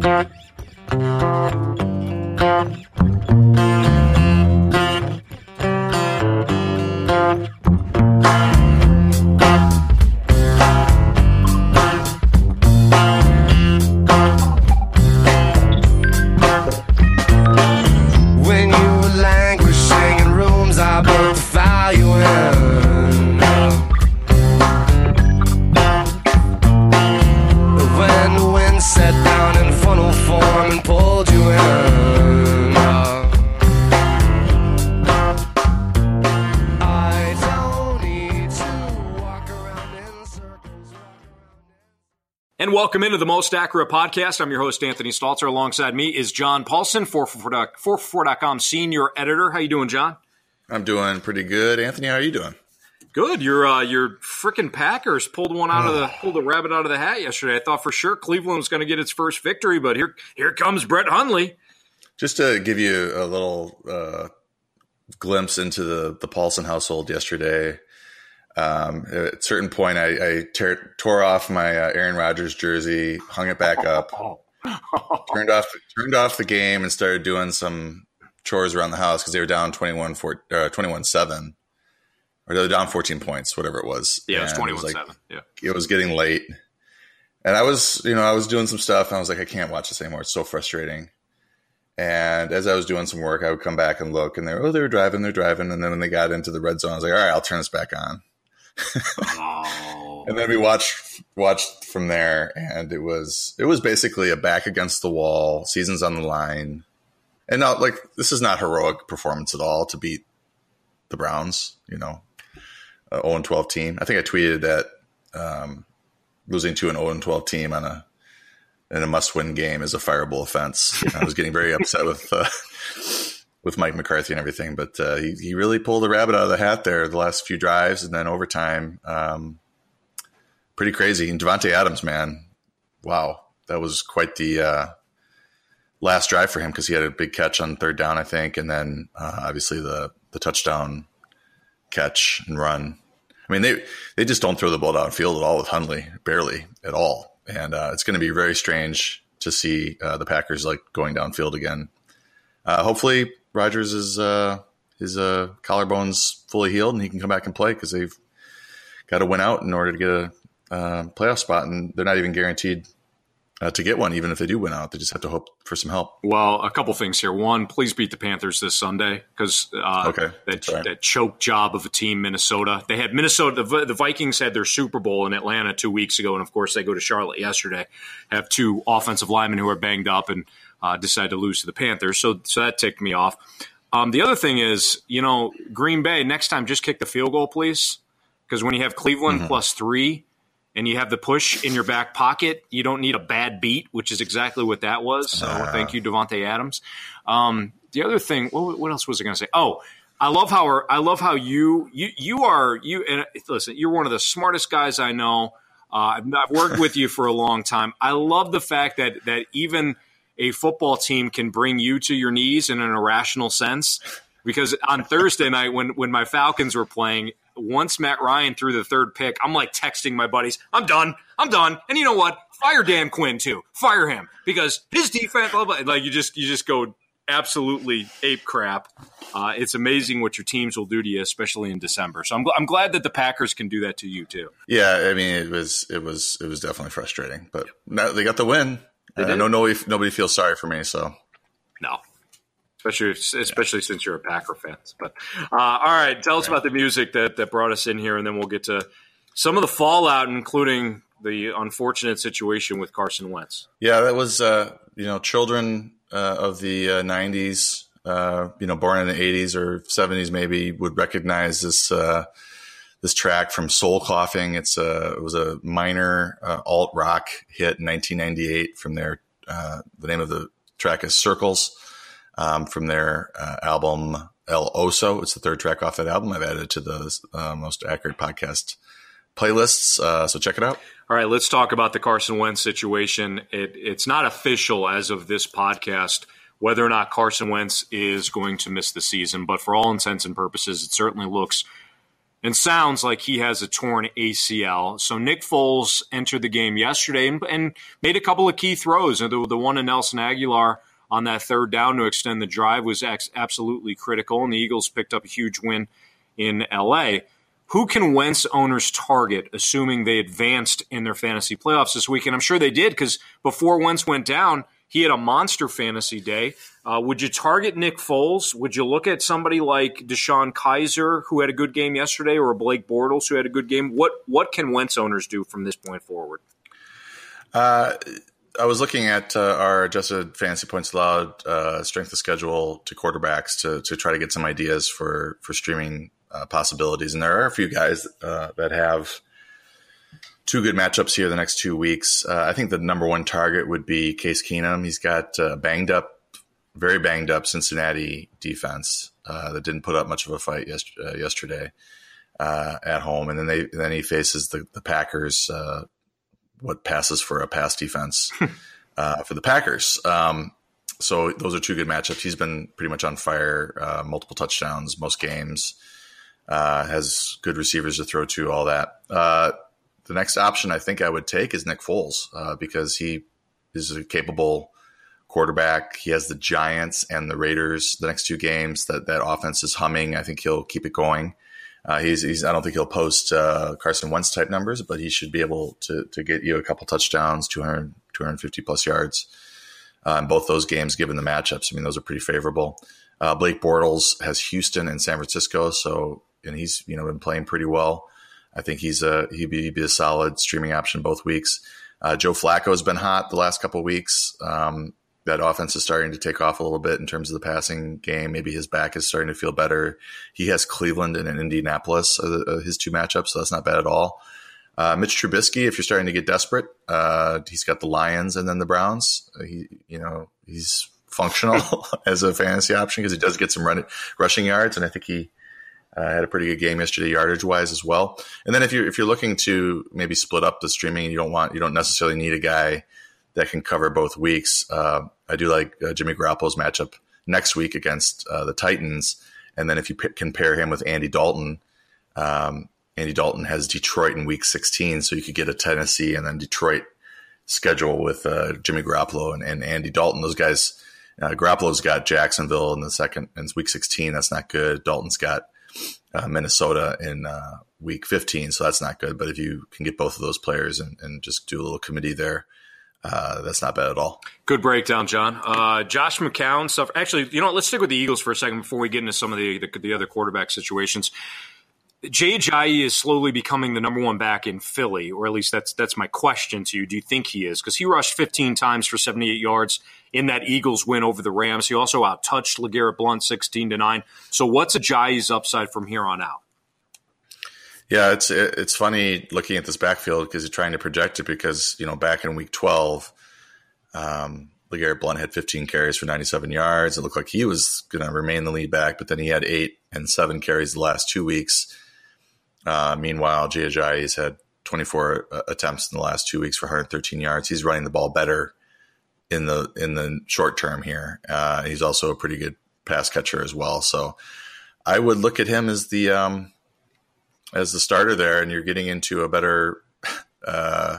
When into the Most Accurate Podcast. I'm your host, Anthony Stalter. Alongside me is John Paulsen, 4for4.com senior editor. How you doing, John? I'm doing pretty good. Anthony, how are you doing? Good. Your uh, your freaking Packers pulled one out of the pulled a rabbit out of the hat yesterday. I thought for sure Cleveland was going to get its first victory, but here here comes Brett Hundley. Just to give you a little uh, glimpse into the the Paulson household yesterday. Um, at a certain point, I, I tear, tore off my uh, Aaron Rodgers jersey, hung it back up, turned off turned off the game, and started doing some chores around the house because they were down 21 four, uh, 21-7. or they were down 14 points, whatever it was. Yeah, it was And twenty one like- seven. Yeah. it was getting late and i was you know i was doing some stuff and i was like i can't watch this anymore it's so frustrating and as i was doing some work i would come back and look and they were oh they were driving they're driving and then when they got into the red zone i was like all right i'll turn this back on Oh. and then we watched watched from there and it was it was basically a back against the wall seasons on the line. And not like this is not heroic performance at all to beat the browns you know a 0 12 team. I think i tweeted that um, losing to an 0 12 team on a in a must win game is a fireable offense. I was getting very upset with uh, with Mike McCarthy and everything, but uh, he, he really pulled the rabbit out of the hat there the last few drives and then overtime. Um, pretty crazy. And Davante Adams, man, wow, that was quite the uh, last drive for him because he had a big catch on third down, I think, and then uh, obviously the the touchdown catch and run. I mean, they they just don't throw the ball downfield at all with Hundley, barely at all, and uh, it's going to be very strange to see uh, the Packers like going downfield again. Uh, hopefully, Rodgers is uh, his uh, collarbones fully healed and he can come back and play because they've got to win out in order to get a uh, playoff spot, and they're not even guaranteed uh, to get one, even if they do win out. They just have to hope for some help. Well, a couple things here. One, please beat the Panthers this Sunday because uh, Okay, that, right. that choke job of a team, Minnesota. They had Minnesota. The, the Vikings had their Super Bowl in Atlanta two weeks ago, and of course they go to Charlotte yesterday. Have two offensive linemen who are banged up and uh, decide to lose to the Panthers. So, so that ticked me off. Um, the other thing is, you know, Green Bay. Next time, just kick the field goal, please, because when you have Cleveland plus three and you have the push in your back pocket, you don't need a bad beat, which is exactly what that was. So thank you, Davante Adams. Um, the other thing, what, what else was I going to say? Oh, I love how I love how you you you are you and listen, you're one of the smartest guys I know. Uh, I've, I've worked with you for a long time. I love the fact that that even a football team can bring you to your knees in an irrational sense. Because on Thursday night, when when my Falcons were playing, once Matt Ryan threw the third pick, I'm like texting my buddies, "I'm done, I'm done." And you know what? Fire Dan Quinn too. Fire him because his defense, blah, blah, like you just you just go absolutely ape crap. Uh, it's amazing what your teams will do to you, especially in December. So I'm, gl- I'm glad that the Packers can do that to you too. Yeah, I mean, it was it was it was definitely frustrating, but no, they got the win. They I did. know nobody nobody feels sorry for me, so No. Especially, especially since you're a Packer fan. But uh, all right, tell us about the music that, that brought us in here, and then we'll get to some of the fallout, including the unfortunate situation with Carson Wentz. Yeah, that was uh, you know children uh, of the uh, '90s, uh, you know, born in the '80s or '70s, maybe would recognize this uh, this track from Soul Coughing. It's a it was a minor uh, alt rock hit in 1998 from their uh, the name of the track is Circles um, from their uh, album El Oso. It's the third track off that album. I've added to the uh, most accurate podcast playlists, uh, so check it out. All right, let's talk about the Carson Wentz situation. It, it's not official as of this podcast whether or not Carson Wentz is going to miss the season, but for all intents and purposes, it certainly looks and sounds like he has a torn ACL. So Nick Foles entered the game yesterday and, and made a couple of key throws. The, the one to Nelson Agholor on that third down to extend the drive was ex- absolutely critical, and the Eagles picked up a huge win in LA. Who can Wentz owners target, assuming they advanced in their fantasy playoffs this week? And I'm sure they did because before Wentz went down, he had a monster fantasy day. Uh, would you target Nick Foles? Would you look at somebody like DeShone Kizer, who had a good game yesterday, or Blake Bortles, who had a good game? What what can Wentz owners do from this point forward? Uh, I was looking at uh, our adjusted fantasy points allowed uh, strength of schedule to quarterbacks to to try to get some ideas for for streaming uh, possibilities, and there are a few guys uh, that have two good matchups here the next two weeks. Uh, I think the number one target would be Case Keenum. He's got uh, banged up, very banged up Cincinnati defense that didn't put up much of a fight yes- yesterday at home, and then they then he faces the the Packers what passes for a pass defense uh, for the Packers. Um, so those are two good matchups. He's been pretty much on fire, uh, multiple touchdowns most games. Uh, has good receivers to throw to, all that. The next option I think I would take is Nick Foles uh, because he is a capable quarterback. He has the Giants and the Raiders the next two games. That that offense is humming. I think he'll keep it going. Uh, he's, he's, I don't think he'll post uh, Carson Wentz type numbers, but he should be able to, to get you a couple touchdowns, 200, 250 plus yards uh, in both those games, given the matchups. I mean, those are pretty favorable. Uh, Blake Bortles has Houston and San Francisco, so and he's you know been playing pretty well. I think he's a he'd be, he'd be a solid streaming option both weeks. Uh, Joe Flacco has been hot the last couple weeks. Um, that offense is starting to take off a little bit in terms of the passing game. Maybe his back is starting to feel better. He has Cleveland and Indianapolis, uh, his two matchups, so that's not bad at all. Uh, Mitch Trubisky, if you're starting to get desperate, uh, he's got the Lions and then the Browns. Uh, he, you know, he's functional as a fantasy option because he does get some run, rushing yards, and I think he uh, had a pretty good game yesterday, yardage wise as well. And then if you're if you're looking to maybe split up the streaming, you don't want you don't necessarily need a guy that can cover both weeks. Uh, I do like uh, Jimmy Garoppolo's matchup next week against uh, the Titans, and then if you p- compare him with Andy Dalton, um, Andy Dalton has Detroit in Week 16, so you could get a Tennessee and then Detroit schedule with uh, Jimmy Garoppolo and, and, Andy Dalton. Those guys, uh, Garoppolo's got Jacksonville in the second in Week 16. That's not good. Dalton's got uh, Minnesota in Week 15, so that's not good. But if you can get both of those players and, and just do a little committee there uh, that's not bad at all. Good breakdown, John. Uh, Josh McCown suffered. Actually, you know, what, let's stick with the Eagles for a second before we get into some of the the, the other quarterback situations. Ajayi is slowly becoming the number one back in Philly, or at least that's that's my question to you. Do you think he is? Because he rushed 15 times for 78 yards in that Eagles win over the Rams. He also outtouched LeGarrette Blunt 16 to nine. So what's Ajayi's upside from here on out? Yeah, it's it's funny looking at this backfield because you're trying to project it because you know back in week 12, um, LeGarrette Blunt had 15 carries for 97 yards. It looked like he was going to remain the lead back, but then he had eight and seven carries the last two weeks. Uh, meanwhile, Jay has had 24 uh, attempts in the last two weeks for 113 yards. He's running the ball better in the in the short term here. Uh, he's also a pretty good pass catcher as well. So I would look at him as the um, as the starter there, and you're getting into a better uh,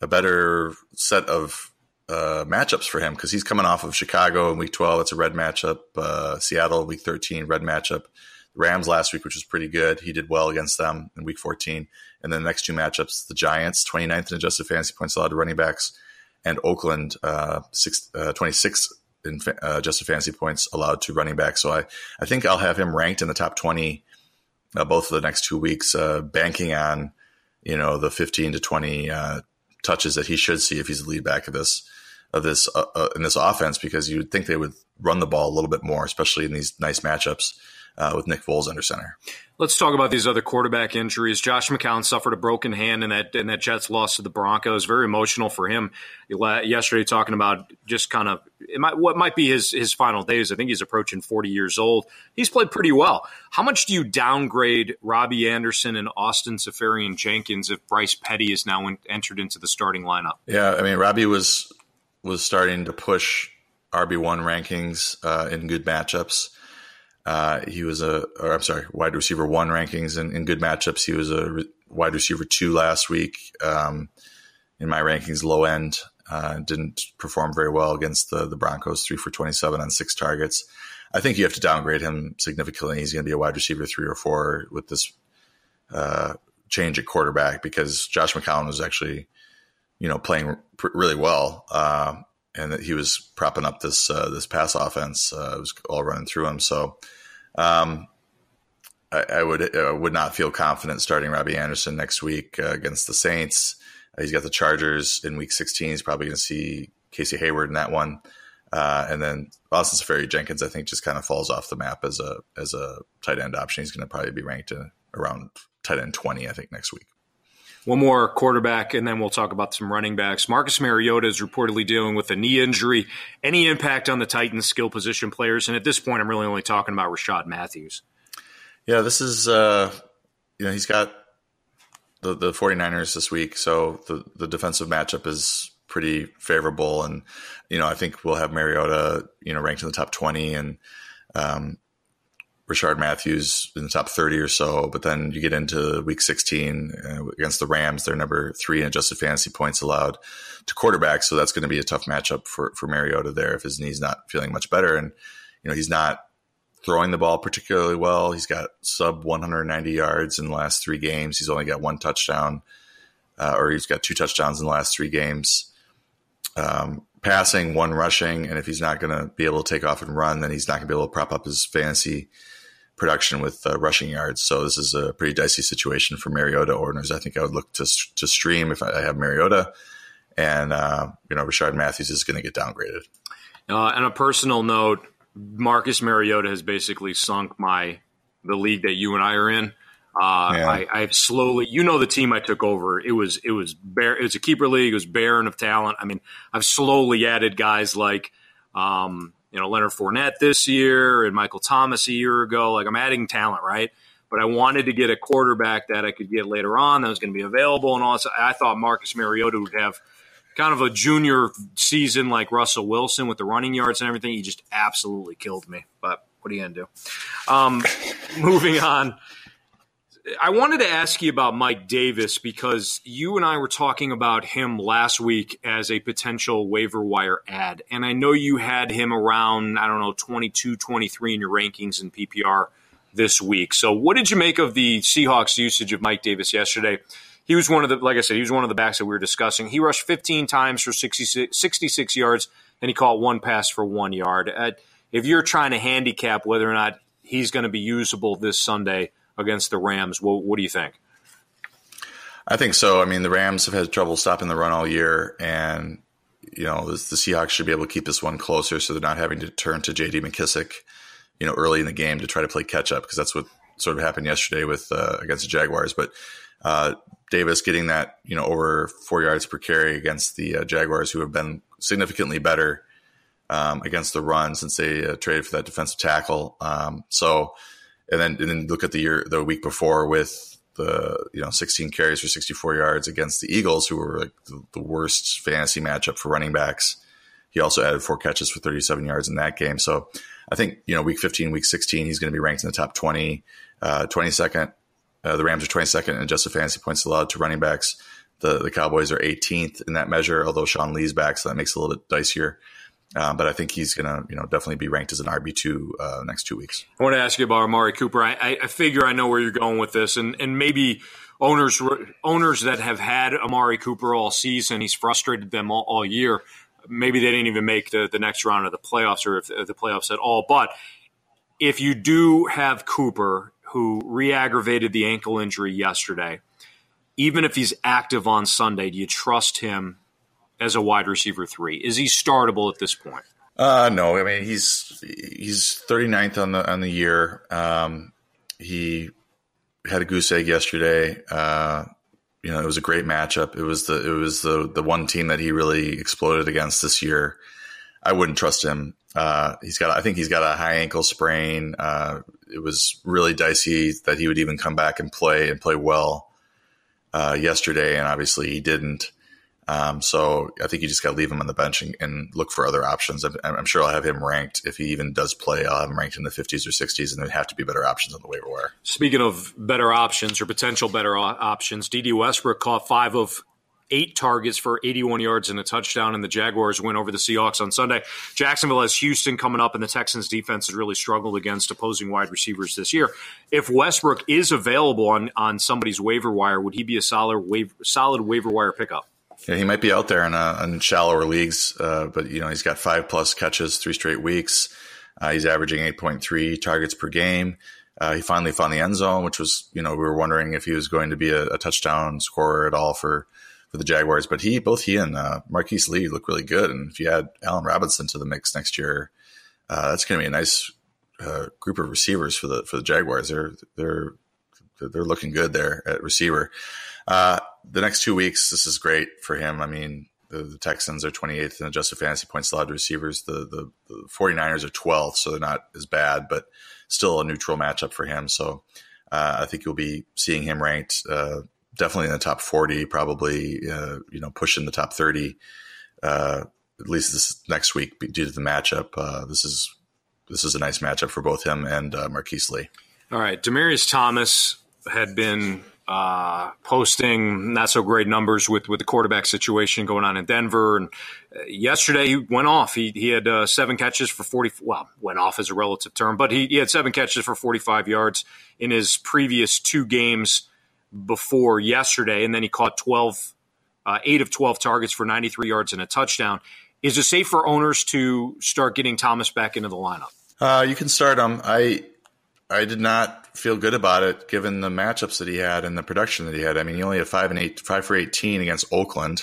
a better set of uh, matchups for him because he's coming off of Chicago in Week 12. It's a red matchup. Uh, Seattle Week 13 red matchup. Rams last week, which was pretty good. He did well against them in Week 14. And then the next two matchups: the Giants, 29th in adjusted fantasy points allowed to running backs, and Oakland, uh, six, uh, 26th in uh, adjusted fantasy points allowed to running backs. So I, I think I'll have him ranked in the top 20 uh, both of the next two weeks, uh, banking on you know the 15 to 20 uh, touches that he should see if he's the lead back of this of this uh, uh, in this offense, because you would think they would run the ball a little bit more, especially in these nice matchups uh, with Nick Foles under center. Let's talk about these other quarterback injuries. Josh McCown suffered a broken hand in that in that Jets loss to the Broncos. Very emotional for him yesterday, talking about just kind of might, what might be his his final days. I think he's approaching forty years old. He's played pretty well. How much do you downgrade Robby Anderson and Austin Seferian-Jenkins if Bryce Petty is now in, entered into the starting lineup? Yeah, I mean Robby was was starting to push RB one rankings uh, in good matchups. Uh, he was a, or I'm sorry, wide receiver one rankings in, in good matchups. He was a re- wide receiver two last week. Um, in my rankings, low end, uh, didn't perform very well against the, the Broncos, three for 27 on six targets. I think you have to downgrade him significantly. He's going to be a wide receiver three or four with this uh, change at quarterback because Josh McCown was actually, you know, playing pr- really well, uh, and that he was propping up this uh, this pass offense. Uh, it was all running through him. So, um, I, I, would I would not feel confident starting Robby Anderson next week uh, against the Saints. he's got the Chargers in Week 16. He's probably going to see Casey Hayward in that one. Uh, and then Austin Seferian-Jenkins, I think, just kind of falls off the map as a as a tight end option. He's going to probably be ranked around tight end twenty, I think, next week. One more quarterback, and then we'll talk about some running backs. Marcus Mariota is reportedly dealing with a knee injury. Any impact on the Titans' skill position players? And at this point, I'm really only talking about Rishard Matthews. Yeah, this is, uh, you know, he's got the, the 49ers this week, so the, the defensive matchup is pretty favorable. And, you know, I think we'll have Mariota, you know, ranked in the top 20 and um, Rishard Matthews in the top 30 or so. But then you get into week 16 uh, against the Rams, they're number three in adjusted fantasy points allowed to quarterbacks. So that's going to be a tough matchup for, for Mariota there if his knee's not feeling much better. And, you know, he's not throwing the ball particularly well. He's got sub 190 yards in the last three games. He's only got one touchdown, uh, or he's got two touchdowns in the last three games um, passing, one rushing, and if he's not going to be able to take off and run, then he's not going to be able to prop up his fantasy production with uh, rushing yards. So this is a pretty dicey situation for Mariota owners. I think I would look to to stream if I have Mariota, and uh, you know Rishard Matthews is going to get downgraded. Uh, on a personal note, Marcus Mariota has basically sunk my the league that you and I are in. Uh, yeah. I, I've slowly, you know, the team I took over, it was, it was bare, it was a keeper league. It was barren of talent. I mean, I've slowly added guys like, um, you know, Leonard Fournette this year and Michael Thomas a year ago. Like I'm adding talent, right? But I wanted to get a quarterback that I could get later on that was going to be available. And also, I thought Marcus Mariota would have kind of a junior season like Russell Wilson with the running yards and everything. He just absolutely killed me. But what are you going to do? Um, moving on. I wanted to ask you about Mike Davis because you and I were talking about him last week as a potential waiver wire ad. And I know you had him around, I don't know, 22, 23 in your rankings in PPR this week. So, what did you make of the Seahawks usage of Mike Davis yesterday? He was one of the, like I said, he was one of the backs that we were discussing. He rushed 15 times for 66, 66 yards, and he caught one pass for one yard. Uh, if you're trying to handicap whether or not he's going to be usable this Sunday, against the Rams. What, what do you think? I think so. I mean, the Rams have had trouble stopping the run all year, and you know the, the Seahawks should be able to keep this one closer, so they're not having to turn to J.D. McKissic, you know, early in the game to try to play catch up because that's what sort of happened yesterday with uh, against the Jaguars. But uh, Davis getting that you know over four yards per carry against the uh, Jaguars, who have been significantly better um, against the run since they uh, traded for that defensive tackle. Um, so and then and then look at the year the week before with the you know 16 carries for 64 yards against the Eagles, who were like the, the worst fantasy matchup for running backs. He also added four catches for 37 yards in that game. So I think you know week 15, week 16, he's going to be ranked in the top 20, uh, 22nd. Uh, the Rams are 22nd in adjusted fantasy points allowed to running backs. The the Cowboys are 18th in that measure, although Sean Lee's back, so that makes it a little bit dicier. Uh, but I think he's going to, you know, definitely be ranked as an RB two uh, next two weeks. I want to ask you about Amari Cooper. I, I, figure I know where you're going with this, and and maybe owners owners that have had Amari Cooper all season, he's frustrated them all, all year. Maybe they didn't even make the, the next round of the playoffs or if, the playoffs at all. But if you do have Cooper, who re-aggravated the ankle injury yesterday, even if he's active on Sunday, do you trust him as a wide receiver three? Is he startable at this point? Uh, no, I mean he's he's 39th on the on the year. Um, he had a goose egg yesterday. Uh, you know, it was a great matchup. It was the it was the the one team that he really exploded against this year. I wouldn't trust him. Uh, he's got I think he's got a high ankle sprain. Uh, it was really dicey that he would even come back and play and play well uh, yesterday, and obviously he didn't. Um, so I think you just got to leave him on the bench and, and look for other options. I'm, I'm, sure I'll have him ranked if he even does play. I'll have him ranked in the 50s or 60s, and there'd have to be better options on the waiver wire. Speaking of better options or potential better options, Dede Westbrook caught five of eight targets for 81 yards and a touchdown in the Jaguars win over the Seahawks on Sunday. Jacksonville has Houston coming up, and the Texans defense has really struggled against opposing wide receivers this year. If Westbrook is available on, on somebody's waiver wire, would he be a solid solid waiver wire pickup? Yeah, he might be out there in, a, in shallower leagues, uh, but you know he's got five plus catches three straight weeks. Uh, he's averaging 8.3 targets per game. Uh, he finally found the end zone, which was you know we were wondering if he was going to be a, a touchdown scorer at all for for the Jaguars. But he, both he and uh, Marquise Lee look really good. And if you add Allen Robinson to the mix next year, uh, that's going to be a nice uh, group of receivers for the for the Jaguars. They're they're they're looking good there at receiver. The next two weeks, this is great for him. I mean, the, the Texans are 28th in adjusted fantasy points allowed to receivers. The, the, the 49ers are 12th, so they're not as bad, but still a neutral matchup for him. So uh, I think you'll be seeing him ranked uh, definitely in the top 40, probably, uh, you know, pushing the top 30, uh, at least this next week due to the matchup. Uh, this is, this is a nice matchup for both him and uh, Marquise Lee. All right. Demaryius Thomas had been uh, posting not so great numbers with, with the quarterback situation going on in Denver. And uh, yesterday he went off. He, he had uh, seven catches for 40. Well, went off as a relative term, but he, he had seven catches for 45 yards in his previous two games before yesterday, and then he caught 12, uh, eight of 12 targets for 93 yards and a touchdown. Is it safe for owners to start getting Thomas back into the lineup? Uh, you can start him. I I did not feel good about it given the matchups that he had and the production that he had. I mean, he only had five and eight, five for 18 against Oakland,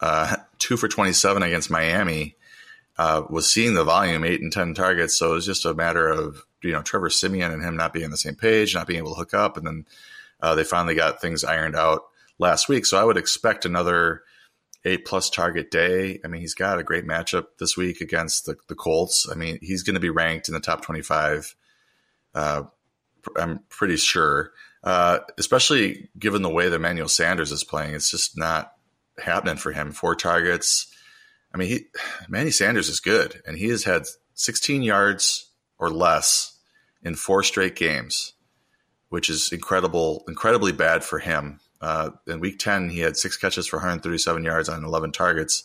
uh, two for 27 against Miami. Uh, was seeing the volume, eight and 10 targets. So it was just a matter of, you know, Trevor Siemian and him not being on the same page, not being able to hook up. And then uh, they finally got things ironed out last week. So I would expect another eight plus target day. I mean, he's got a great matchup this week against the, the Colts. I mean, he's going to be ranked in the top 25. Uh, I'm pretty sure, uh, especially given the way that Emmanuel Sanders is playing. It's just not happening for him. Four targets. I mean, he, Manny Sanders is good, and he has had 16 yards or less in four straight games which is incredible, incredibly bad for him. Uh, in week 10, he had six catches for 137 yards on 11 targets.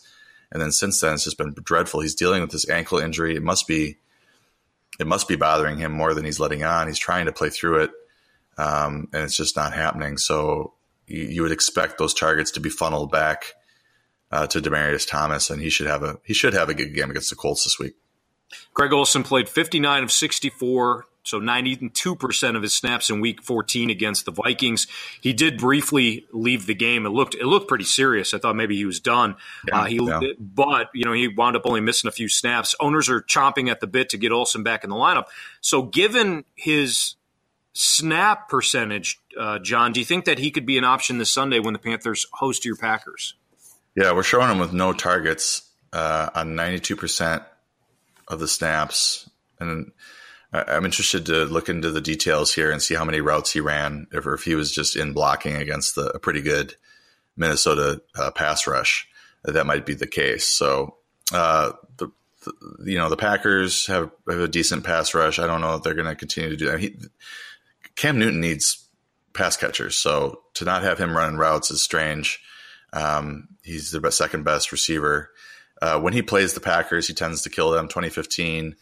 And then since then, it's just been dreadful. He's dealing with this ankle injury. It must be, it must be bothering him more than he's letting on. He's trying to play through it, um, and it's just not happening. So you, you, would expect those targets to be funneled back uh, to Demaryius Thomas, and he should have a he should have a good game against the Colts this week. Greg Olsen played 59 of 64, so 92% of his snaps in week 14 against the Vikings. He did briefly leave the game. It looked it looked pretty serious. I thought maybe he was done. Yeah, uh, he yeah. but, you know, he wound up only missing a few snaps. Owners are chomping at the bit to get Olsen back in the lineup. So given his snap percentage, uh, John, do you think that he could be an option this Sunday when the Panthers host your Packers? Yeah, we're showing him with no targets uh, on 92% of the snaps. And I'm interested to look into the details here and see how many routes he ran, if, if he was just in blocking against the, a pretty good Minnesota uh, pass rush. That might be the case. So, uh, the, the, you know, the Packers have, have, a decent pass rush. I don't know if they're going to continue to do that. He, Cam Newton needs pass catchers, so to not have him running routes is strange. Um, he's the second best receiver. Uh, when he plays the Packers, he tends to kill them. 2015,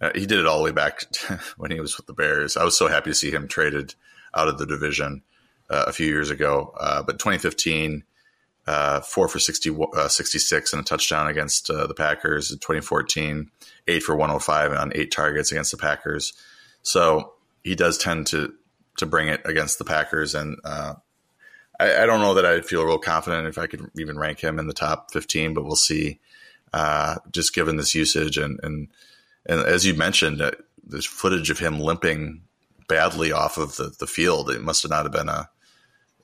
uh, he did it all the way back when he was with the Bears. I was so happy to see him traded out of the division uh, a few years ago. Uh, but 2015, uh, four for 60, uh, 66 and a touchdown against the Packers. In 2014, eight for 105 on eight targets against the Packers. So he does tend to to bring it against the Packers, and I, I, don't know that I'd feel real confident if I could even rank him in the top 15, but we'll see uh, just given this usage and and and as you mentioned, uh, there's footage of him limping badly off of the, the field. It must have not have been a,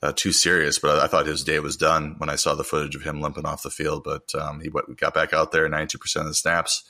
a too serious, but I, I, thought his day was done when I saw the footage of him limping off the field. But um, he got back out there, 92% of the snaps.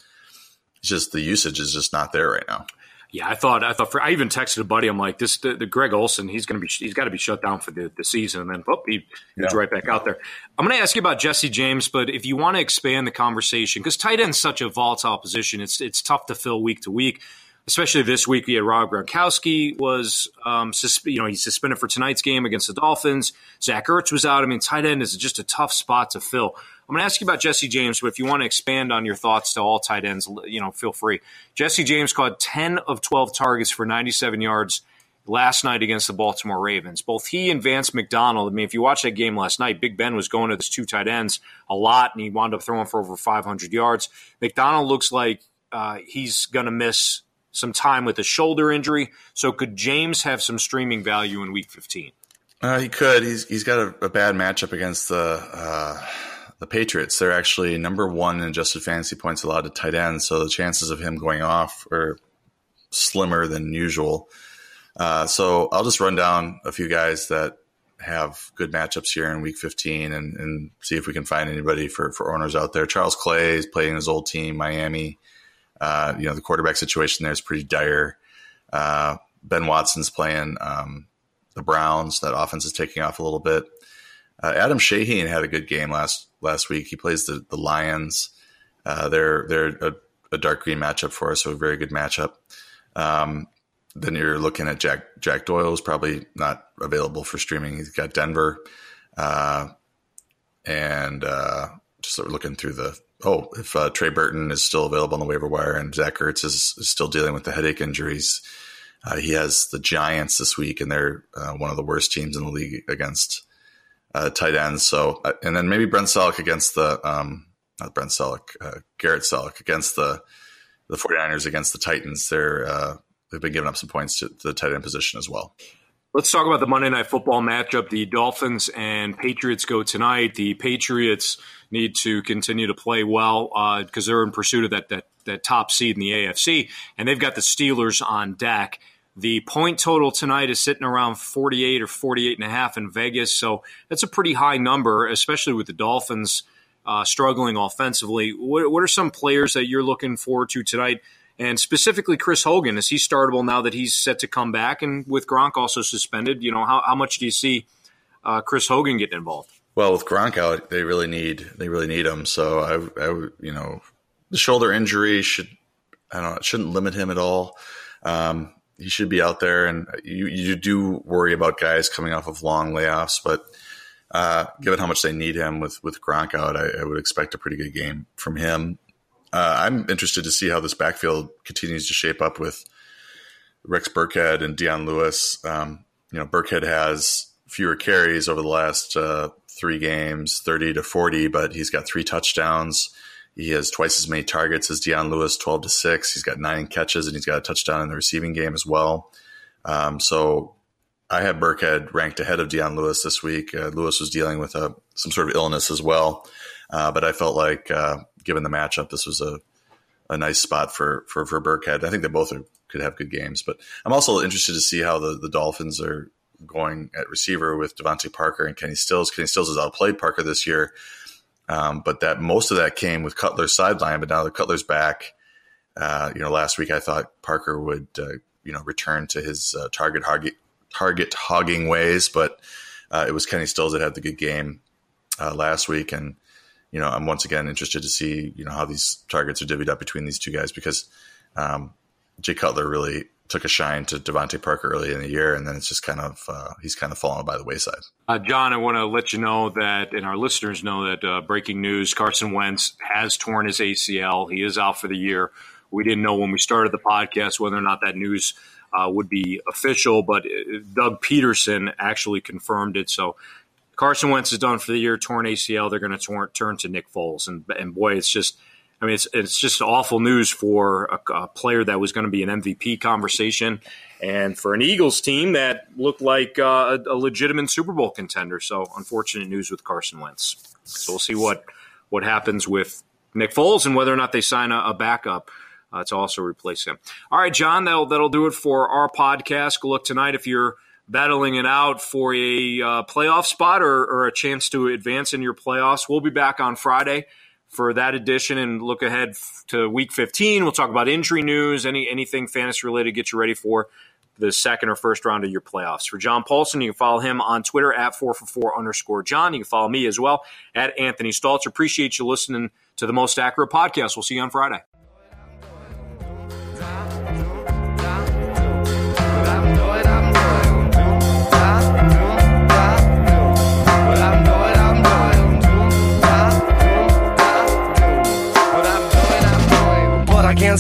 It's just the usage is just not there right now. Yeah, I thought I thought for, I even texted a buddy. I'm like, this the, the Greg Olsen. He's going to be he's got to be shut down for the, the season, and then oh, he, he's yeah. right back out there. I'm going to ask you about Jesse James, but if you want to expand the conversation, because tight end's such a volatile position, it's it's tough to fill week to week. Especially this week, we had Rob Gronkowski was, um, susp- you know, he's suspended for tonight's game against the Dolphins. Zach Ertz was out. I mean, tight end is just a tough spot to fill. I'm going to ask you about Jesse James, but if you want to expand on your thoughts to all tight ends, you know, feel free. Jesse James caught 10 of 12 targets for 97 yards last night against the Baltimore Ravens. Both he and Vance McDonald, I mean, if you watch that game last night, Big Ben was going to his two tight ends a lot, and he wound up throwing for over 500 yards. McDonald looks like uh, he's going to miss some time with a shoulder injury. So could James have some streaming value in Week 15? Uh, he could. He's he's got a, a bad matchup against the uh, the Patriots. They're actually number one in adjusted fantasy points allowed to tight ends, so the chances of him going off are slimmer than usual. Uh, so I'll just run down a few guys that have good matchups here in Week 15 and, and see if we can find anybody for for owners out there. Charles Clay is playing his old team, Miami. Uh, you know the quarterback situation there is pretty dire. Uh, ben Watson's playing um, the Browns. That offense is taking off a little bit. Uh, Adam Shaheen had a good game last last week. He plays the the Lions. Uh, they're they're a, a, dark green matchup for us, so a very good matchup. Um, then you're looking at Jack Jack Doyle is probably not available for streaming. He's got Denver, uh, and uh, just looking through the oh, if uh, Trey Burton is still available on the waiver wire and Zach Ertz is, is still dealing with the headache injuries, uh, he has the Giants this week, and they're uh, one of the worst teams in the league against uh, tight ends. So, uh, and then maybe Brent Celek against the, um, not Brent Celek, uh, Garrett Celek against the, the 49ers against the Titans. They're, uh, they've been giving up some points to, to the tight end position as well. Let's talk about the Monday Night Football matchup. The Dolphins and Patriots go tonight. The Patriots need to continue to play well because uh, they're in pursuit of that, that that top seed in the AFC, and they've got the Steelers on deck. The point total tonight is sitting around 48 or 48 and a half in Vegas. So that's a pretty high number, especially with the Dolphins uh, struggling offensively. What, what, are some players that you're looking forward to tonight? And specifically, Chris Hogan, is he startable now that he's set to come back? And with Gronk also suspended, you know, how, how much do you see uh, Chris Hogan getting involved? Well, with Gronk out, they really need they really need him. So I, I you know, the shoulder injury should I don't know, it shouldn't limit him at all. Um, he should be out there. And you, you do worry about guys coming off of long layoffs, but uh, given how much they need him with with Gronk out, I, I would expect a pretty good game from him. Uh, I'm interested to see how this backfield continues to shape up with Rex Burkhead and Dion Lewis. Um, you know, Burkhead has fewer carries over the last uh, three games, 30 to 40, but he's got three touchdowns. He has twice as many targets as Dion Lewis, 12 to 6. He's got nine catches and he's got a touchdown in the receiving game as well. Um, so I had Burkhead ranked ahead of Dion Lewis this week. Uh, Lewis was dealing with a, some sort of illness as well. Uh, but I felt like, uh, given the matchup, this was a, a nice spot for, for, for Burkhead. I think they both are, could have good games. But I'm also interested to see how the, the Dolphins are going at receiver with DeVante Parker and Kenny Stills. Kenny Stills has outplayed Parker this year. Um, but that most of that came with Cutler's sideline, but now the Cutler's back. Uh, you know, last week I thought Parker would, uh, you know, return to his uh, target hog- target hogging ways, but uh, it was Kenny Stills that had the good game uh, last week, and you know, I'm once again interested to see you know how these targets are divvied up between these two guys because um, Jay Cutler really took a shine to DeVante Parker early in the year, and then it's just kind of uh, he's kind of fallen by the wayside. Uh, John, I want to let you know that, and our listeners know that uh, breaking news: Carson Wentz has torn his ACL. He is out for the year. We didn't know when we started the podcast whether or not that news uh, would be official, but uh, Doug Pederson actually confirmed it. So. Carson Wentz is done for the year, torn ACL. They're going to turn to Nick Foles, and and boy, it's just I mean, it's it's just awful news for a, a player that was going to be an MVP conversation, and for an Eagles team that looked like uh, a, a, legitimate Super Bowl contender. So, unfortunate news with Carson Wentz. So we'll see what what happens with Nick Foles and whether or not they sign a, a backup. Uh, to also replace him. All right, John, that'll that'll do it for our podcast. Luck tonight if you're battling it out for a uh, playoff spot or, or, a chance to advance in your playoffs. We'll be back on Friday for that edition and look ahead f- to week 15. We'll talk about injury news, any anything fantasy related, get you ready for the second or first round of your playoffs. For John Paulsen, you can follow him on Twitter at 4 for 4 underscore John. You can follow me as well at Anthony Stalter. Appreciate you listening to the Most Accurate Podcast. We'll see you on Friday. But